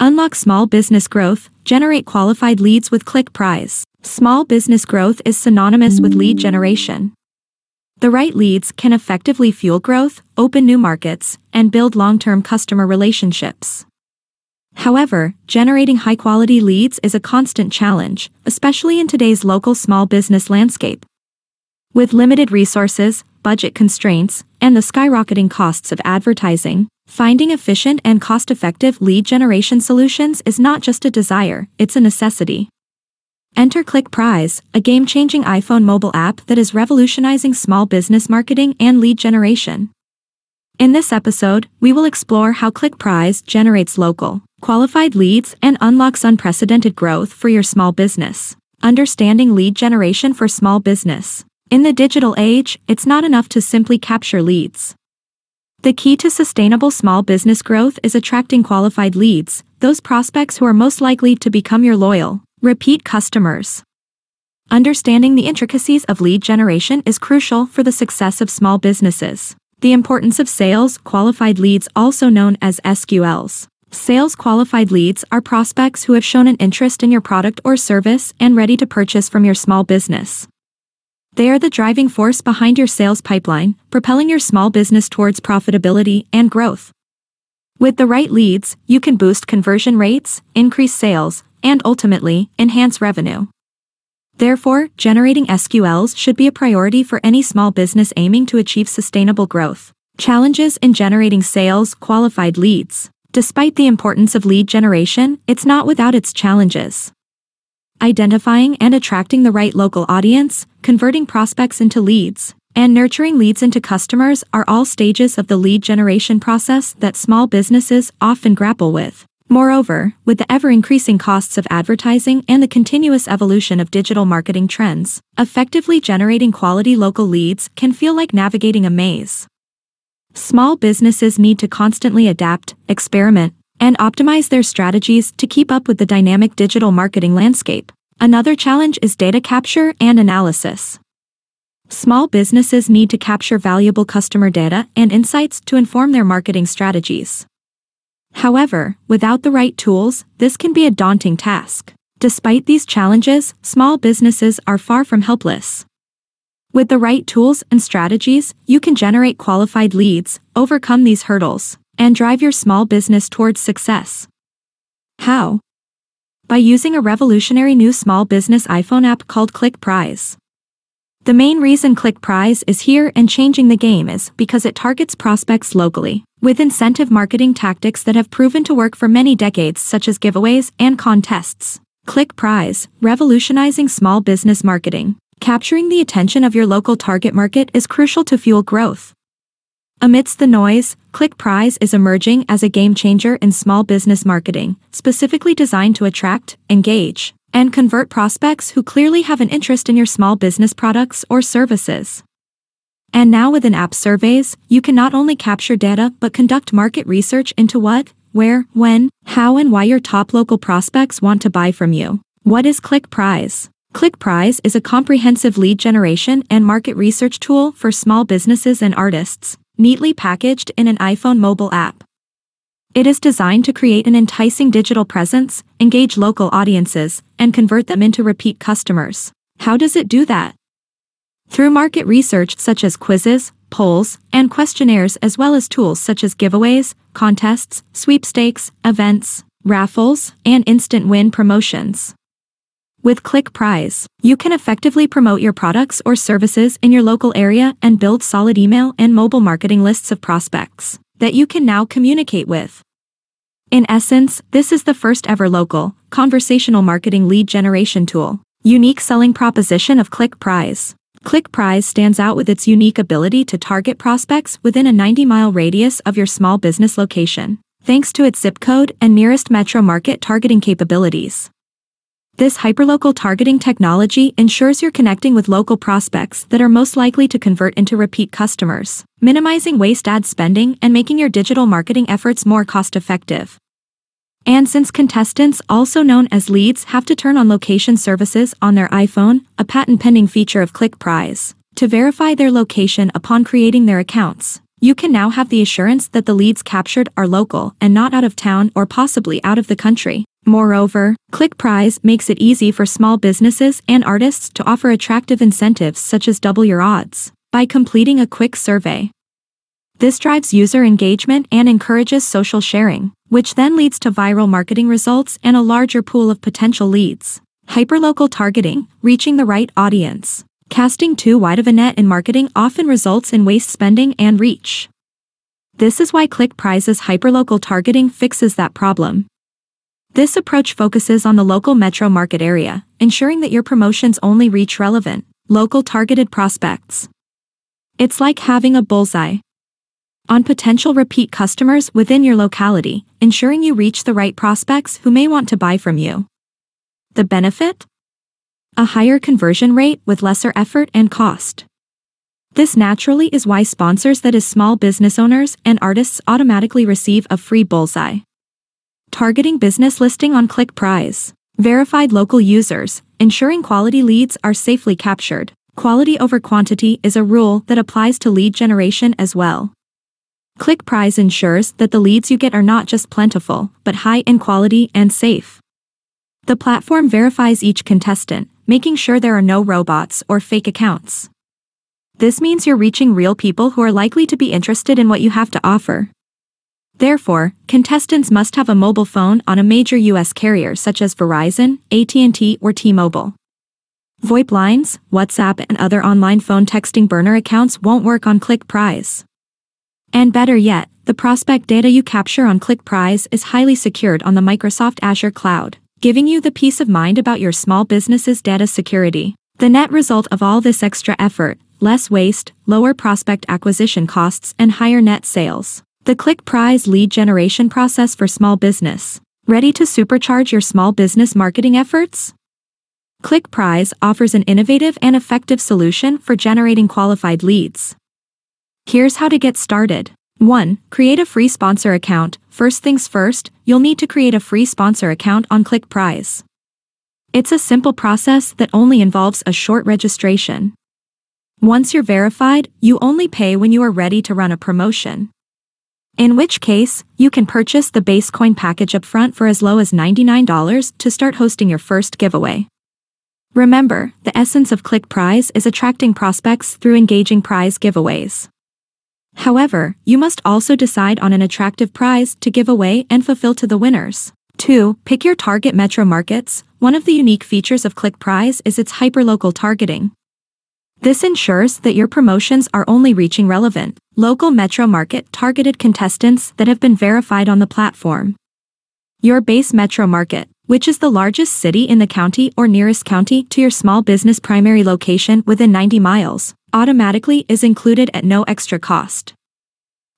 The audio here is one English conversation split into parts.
Unlock small business growth, generate qualified leads with CliquePrize. Small business growth is synonymous with lead generation. The right leads can effectively fuel growth, open new markets, and build long-term customer relationships. However, generating high-quality leads is a constant challenge, especially in today's local small business landscape. With limited resources, budget constraints, and the skyrocketing costs of advertising, finding efficient and cost-effective lead generation solutions is not just a desire, it's a necessity. Enter CliquePrize, a game-changing iPhone mobile app that is revolutionizing small business marketing and lead generation. In this episode, we will explore how CliquePrize generates local, qualified leads and unlocks unprecedented growth for your small business. Understanding lead generation for small business. In the digital age, it's not enough to simply capture leads. The key to sustainable small business growth is attracting qualified leads, those prospects who are most likely to become your loyal, repeat customers. Understanding the intricacies of lead generation is crucial for the success of small businesses. The importance of sales qualified leads, also known as SQLs. Sales qualified leads are prospects who have shown an interest in your product or service and ready to purchase from your small business. They are the driving force behind your sales pipeline, propelling your small business towards profitability and growth. With the right leads, you can boost conversion rates, increase sales, and ultimately, enhance revenue. Therefore, generating SQLs should be a priority for any small business aiming to achieve sustainable growth. Challenges in generating sales qualified leads. Despite the importance of lead generation, it's not without its challenges. Identifying and attracting the right local audience, converting prospects into leads, and nurturing leads into customers are all stages of the lead generation process that small businesses often grapple with. Moreover, with the ever-increasing costs of advertising and the continuous evolution of digital marketing trends, effectively generating quality local leads can feel like navigating a maze. Small businesses need to constantly adapt, experiment, and optimize their strategies to keep up with the dynamic digital marketing landscape. Another challenge is data capture and analysis. Small businesses need to capture valuable customer data and insights to inform their marketing strategies. However, without the right tools, this can be a daunting task. Despite these challenges, small businesses are far from helpless. With the right tools and strategies, you can generate qualified leads, overcome these hurdles, and drive your small business towards success. How? By using a revolutionary new small business iPhone app called CliquePrize. The main reason CliquePrize is here and changing the game is because it targets prospects locally, with incentive marketing tactics that have proven to work for many decades such as giveaways and contests. CliquePrize, revolutionizing small business marketing. Capturing the attention of your local target market is crucial to fuel growth. Amidst the noise, CliquePrize is emerging as a game changer in small business marketing, specifically designed to attract, engage, and convert prospects who clearly have an interest in your small business products or services. And now with in-app surveys, you can not only capture data but conduct market research into what, where, when, how and why your top local prospects want to buy from you. What is CliquePrize? Click Prize is a comprehensive lead generation and market research tool for small businesses and artists, neatly packaged in an iPhone mobile app. It is designed to create an enticing digital presence, engage local audiences, and convert them into repeat customers. How does it do that? Through market research such as quizzes, polls, and questionnaires as well as tools such as giveaways, contests, sweepstakes, events, raffles, and instant win promotions. With CliquePrize, you can effectively promote your products or services in your local area and build solid email and mobile marketing lists of prospects that you can now communicate with. In essence, this is the first ever local, conversational marketing lead generation tool. Unique selling proposition of CliquePrize. Click Prize stands out with its unique ability to target prospects within a 90-mile radius of your small business location, thanks to its zip code and nearest metro market targeting capabilities. This hyperlocal targeting technology ensures you're connecting with local prospects that are most likely to convert into repeat customers, minimizing waste ad spending and making your digital marketing efforts more cost-effective. And since contestants, also known as leads, have to turn on location services on their iPhone, a patent-pending feature of CliquePrize, to verify their location upon creating their accounts, You can now have the assurance that the leads captured are local and not out of town or possibly out of the country. Moreover, CliquePrize makes it easy for small businesses and artists to offer attractive incentives such as double your odds by completing a quick survey. This drives user engagement and encourages social sharing, which then leads to viral marketing results and a larger pool of potential leads. Hyperlocal targeting, reaching the right audience. Casting too wide of a net in marketing often results in waste spending and reach. This is why CliquePrize's hyperlocal targeting fixes that problem. This approach focuses on the local metro market area, ensuring that your promotions only reach relevant, local targeted prospects. It's like having a bullseye on potential repeat customers within your locality, ensuring you reach the right prospects who may want to buy from you. The benefit? A higher conversion rate with lesser effort and cost. This naturally is why sponsors that is small business owners and artists automatically receive a free bullseye. Targeting business listing on CliquePrize. Verified local users, ensuring quality leads are safely captured. Quality over quantity is a rule that applies to lead generation as well. CliquePrize ensures that the leads you get are not just plentiful, but high in quality and safe. The platform verifies each contestant, making sure there are no robots or fake accounts. This means you're reaching real people who are likely to be interested in what you have to offer. Therefore, contestants must have a mobile phone on a major US carrier such as Verizon, AT&T, or T-Mobile. VoIP lines, WhatsApp and other online phone texting burner accounts won't work on CliquePrize. And better yet, the prospect data you capture on CliquePrize is highly secured on the Microsoft Azure cloud, giving you the peace of mind about your small business's data security. The net result of all this extra effort, less waste, lower prospect acquisition costs and higher net sales. The CliquePrize lead generation process for small business. Ready to supercharge your small business marketing efforts? CliquePrize offers an innovative and effective solution for generating qualified leads. Here's how to get started. 1. Create a free sponsor account. First things first, you'll need to create a free sponsor account on CliquePrize. It's a simple process that only involves a short registration. Once you're verified, you only pay when you are ready to run a promotion in which case, you can purchase the base coin package upfront for as low as $99 to start hosting your first giveaway. Remember, the essence of CliquePrize is attracting prospects through engaging prize giveaways. However, you must also decide on an attractive prize to give away and fulfill to the winners. 2. Pick your target metro markets. One of the unique features of CliquePrize is its hyperlocal targeting. This ensures that your promotions are only reaching relevant, local metro market targeted contestants that have been verified on the platform. Your base metro market, which is the largest city in the county or nearest county to your small business primary location within 90 miles, automatically is included at no extra cost.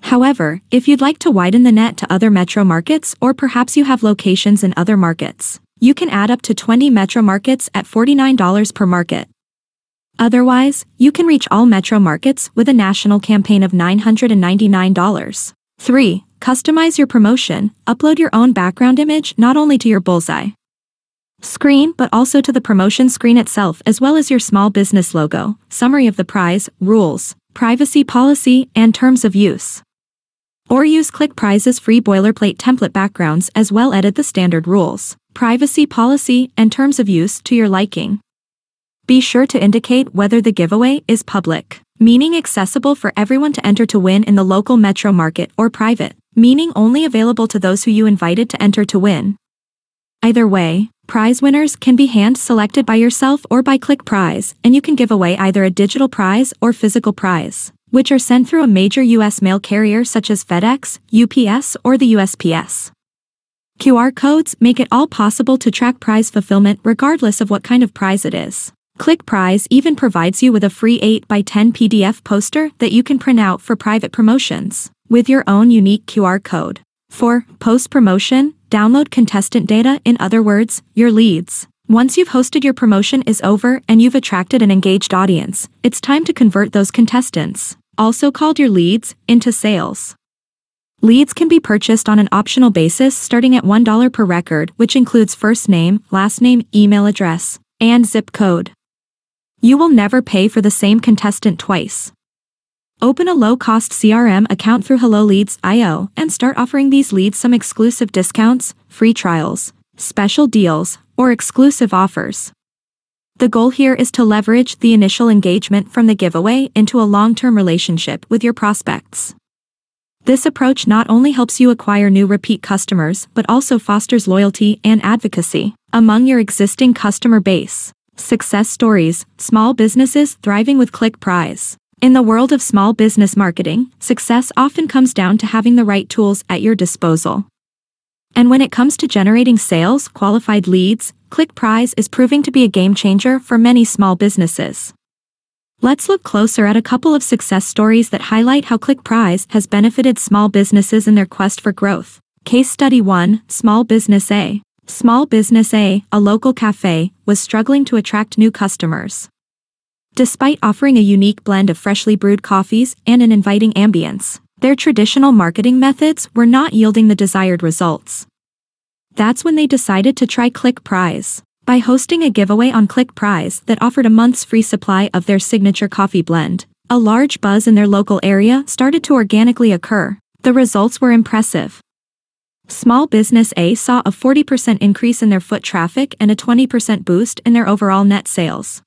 However, if you'd like to widen the net to other metro markets or perhaps you have locations in other markets, you can add up to 20 metro markets at $49 per market. Otherwise, you can reach all metro markets with a national campaign of $999. 3. Customize your promotion. Upload your own background image not only to your bullseye screen but also to the promotion screen itself as well as your small business logo, summary of the prize, rules, privacy policy, and terms of use. Or use CliquePrize's free boilerplate template backgrounds as well edit the standard rules, privacy policy, and terms of use to your liking. Be sure to indicate whether the giveaway is public, meaning accessible for everyone to enter to win in the local metro market or private, meaning only available to those who you invited to enter to win. Either way, prize winners can be hand-selected by yourself or by CliquePrize, and you can give away either a digital prize or physical prize, which are sent through a major U.S. mail carrier such as FedEx, UPS, or the USPS. QR codes make it all possible to track prize fulfillment regardless of what kind of prize it is. CliquePrize even provides you with a free 8x10 PDF poster that you can print out for private promotions, with your own unique QR code. For post-promotion, download contestant data in other words, your leads. Once you've hosted your promotion is over and you've attracted an engaged audience, it's time to convert those contestants, also called your leads, into sales. Leads can be purchased on an optional basis starting at $1 per record which includes first name, last name, email address, and zip code. You will never pay for the same contestant twice. Open a low-cost CRM account through HelloLeads.io and start offering these leads some exclusive discounts, free trials, special deals, or exclusive offers. The goal here is to leverage the initial engagement from the giveaway into a long-term relationship with your prospects. This approach not only helps you acquire new repeat customers but also fosters loyalty and advocacy among your existing customer base. Success stories, small businesses thriving with CliquePrize. In the world of small business marketing, success often comes down to having the right tools at your disposal. And when it comes to generating sales, qualified leads, CliquePrize is proving to be a game changer for many small businesses. Let's look closer at a couple of success stories that highlight how CliquePrize has benefited small businesses in their quest for growth. Case Study 1 Small Business A Small Business A, a local cafe, was struggling to attract new customers. Despite offering a unique blend of freshly brewed coffees and an inviting ambience, their traditional marketing methods were not yielding the desired results. That's when they decided to try CliquePrize. By hosting a giveaway on CliquePrize that offered a month's free supply of their signature coffee blend, a large buzz in their local area started to organically occur. The results were impressive. Small Business A saw a 40% increase in their foot traffic and a 20% boost in their overall net sales.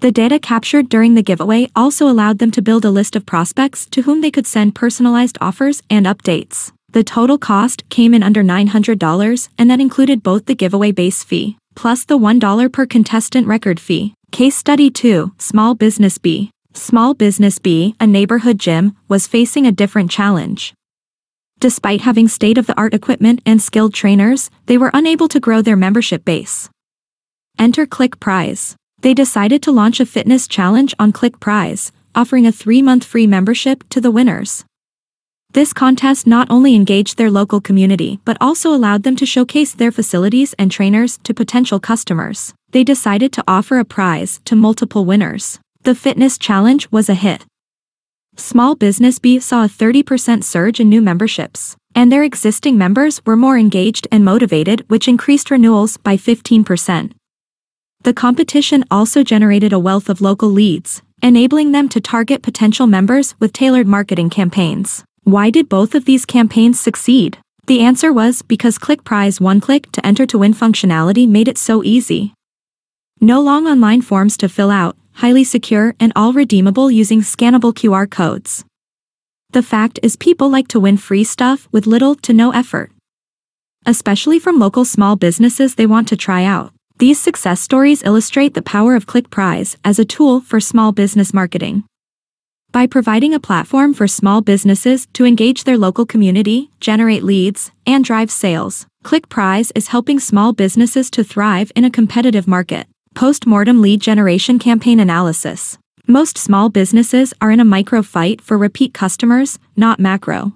The data captured during the giveaway also allowed them to build a list of prospects to whom they could send personalized offers and updates. The total cost came in under $900 and that included both the giveaway base fee, plus the $1 per contestant record fee. Case Study 2, Small Business B. Small Business B, a neighborhood gym, was facing a different challenge. Despite having state-of-the-art equipment and skilled trainers, they were unable to grow their membership base. Enter CliquePrize they decided to launch a fitness challenge on CliquePrize, offering a three-month free membership to the winners. This contest not only engaged their local community but also allowed them to showcase their facilities and trainers to potential customers. They decided to offer a prize to multiple winners. The fitness challenge was a hit. Small Business B saw a 30% surge in new memberships, and their existing members were more engaged and motivated which increased renewals by 15%. The competition also generated a wealth of local leads, enabling them to target potential members with tailored marketing campaigns. Why did both of these campaigns succeed? The answer was because CliquePrize one click to enter to win functionality made it so easy. No long online forms to fill out, highly secure and all redeemable using scannable QR codes. The fact is people like to win free stuff with little to no effort. Especially from local small businesses they want to try out. These success stories illustrate the power of CliquePrize as a tool for small business marketing. By providing a platform for small businesses to engage their local community, generate leads, and drive sales, CliquePrize is helping small businesses to thrive in a competitive market. Post-mortem lead generation campaign analysis. Most small businesses are in a micro fight for repeat customers, not macro.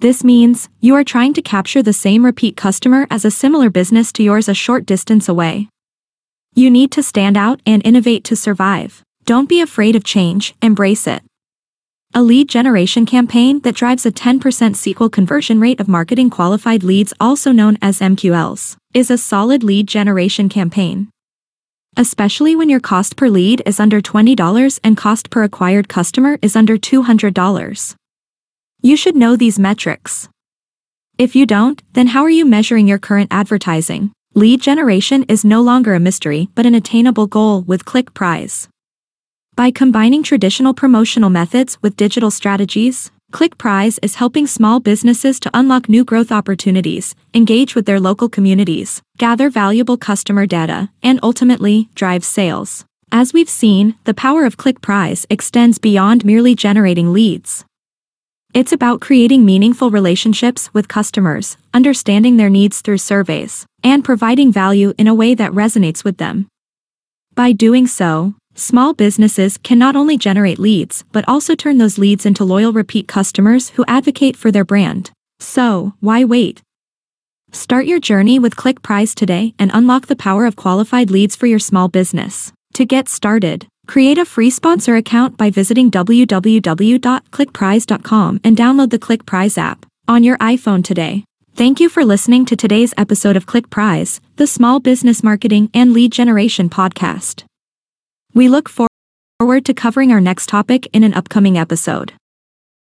This means you are trying to capture the same repeat customer as a similar business to yours a short distance away. You need to stand out and innovate to survive. Don't be afraid of change, embrace it. A lead generation campaign that drives a 10% SQL conversion rate of marketing qualified leads also known as MQLs, is a solid lead generation campaign. Especially when your cost per lead is under $20 and cost per acquired customer is under $200. You should know these metrics. If you don't, then how are you measuring your current advertising? Lead generation is no longer a mystery but an attainable goal with CliquePrize. By combining traditional promotional methods with digital strategies, CliquePrize is helping small businesses to unlock new growth opportunities, engage with their local communities, gather valuable customer data, and ultimately, drive sales. As we've seen, the power of CliquePrize extends beyond merely generating leads. It's about creating meaningful relationships with customers, understanding their needs through surveys, and providing value in a way that resonates with them. By doing so, small businesses can not only generate leads but also turn those leads into loyal repeat customers who advocate for their brand. So, why wait? Start your journey with CliquePrize today and unlock the power of qualified leads for your small business. To get started, Create a free sponsor account by visiting www.cliqueprize.com and download the CliquePrize app on your iPhone today. Thank you for listening to today's episode of CliquePrize, the small business marketing and lead generation podcast. We look forward to covering our next topic in an upcoming episode.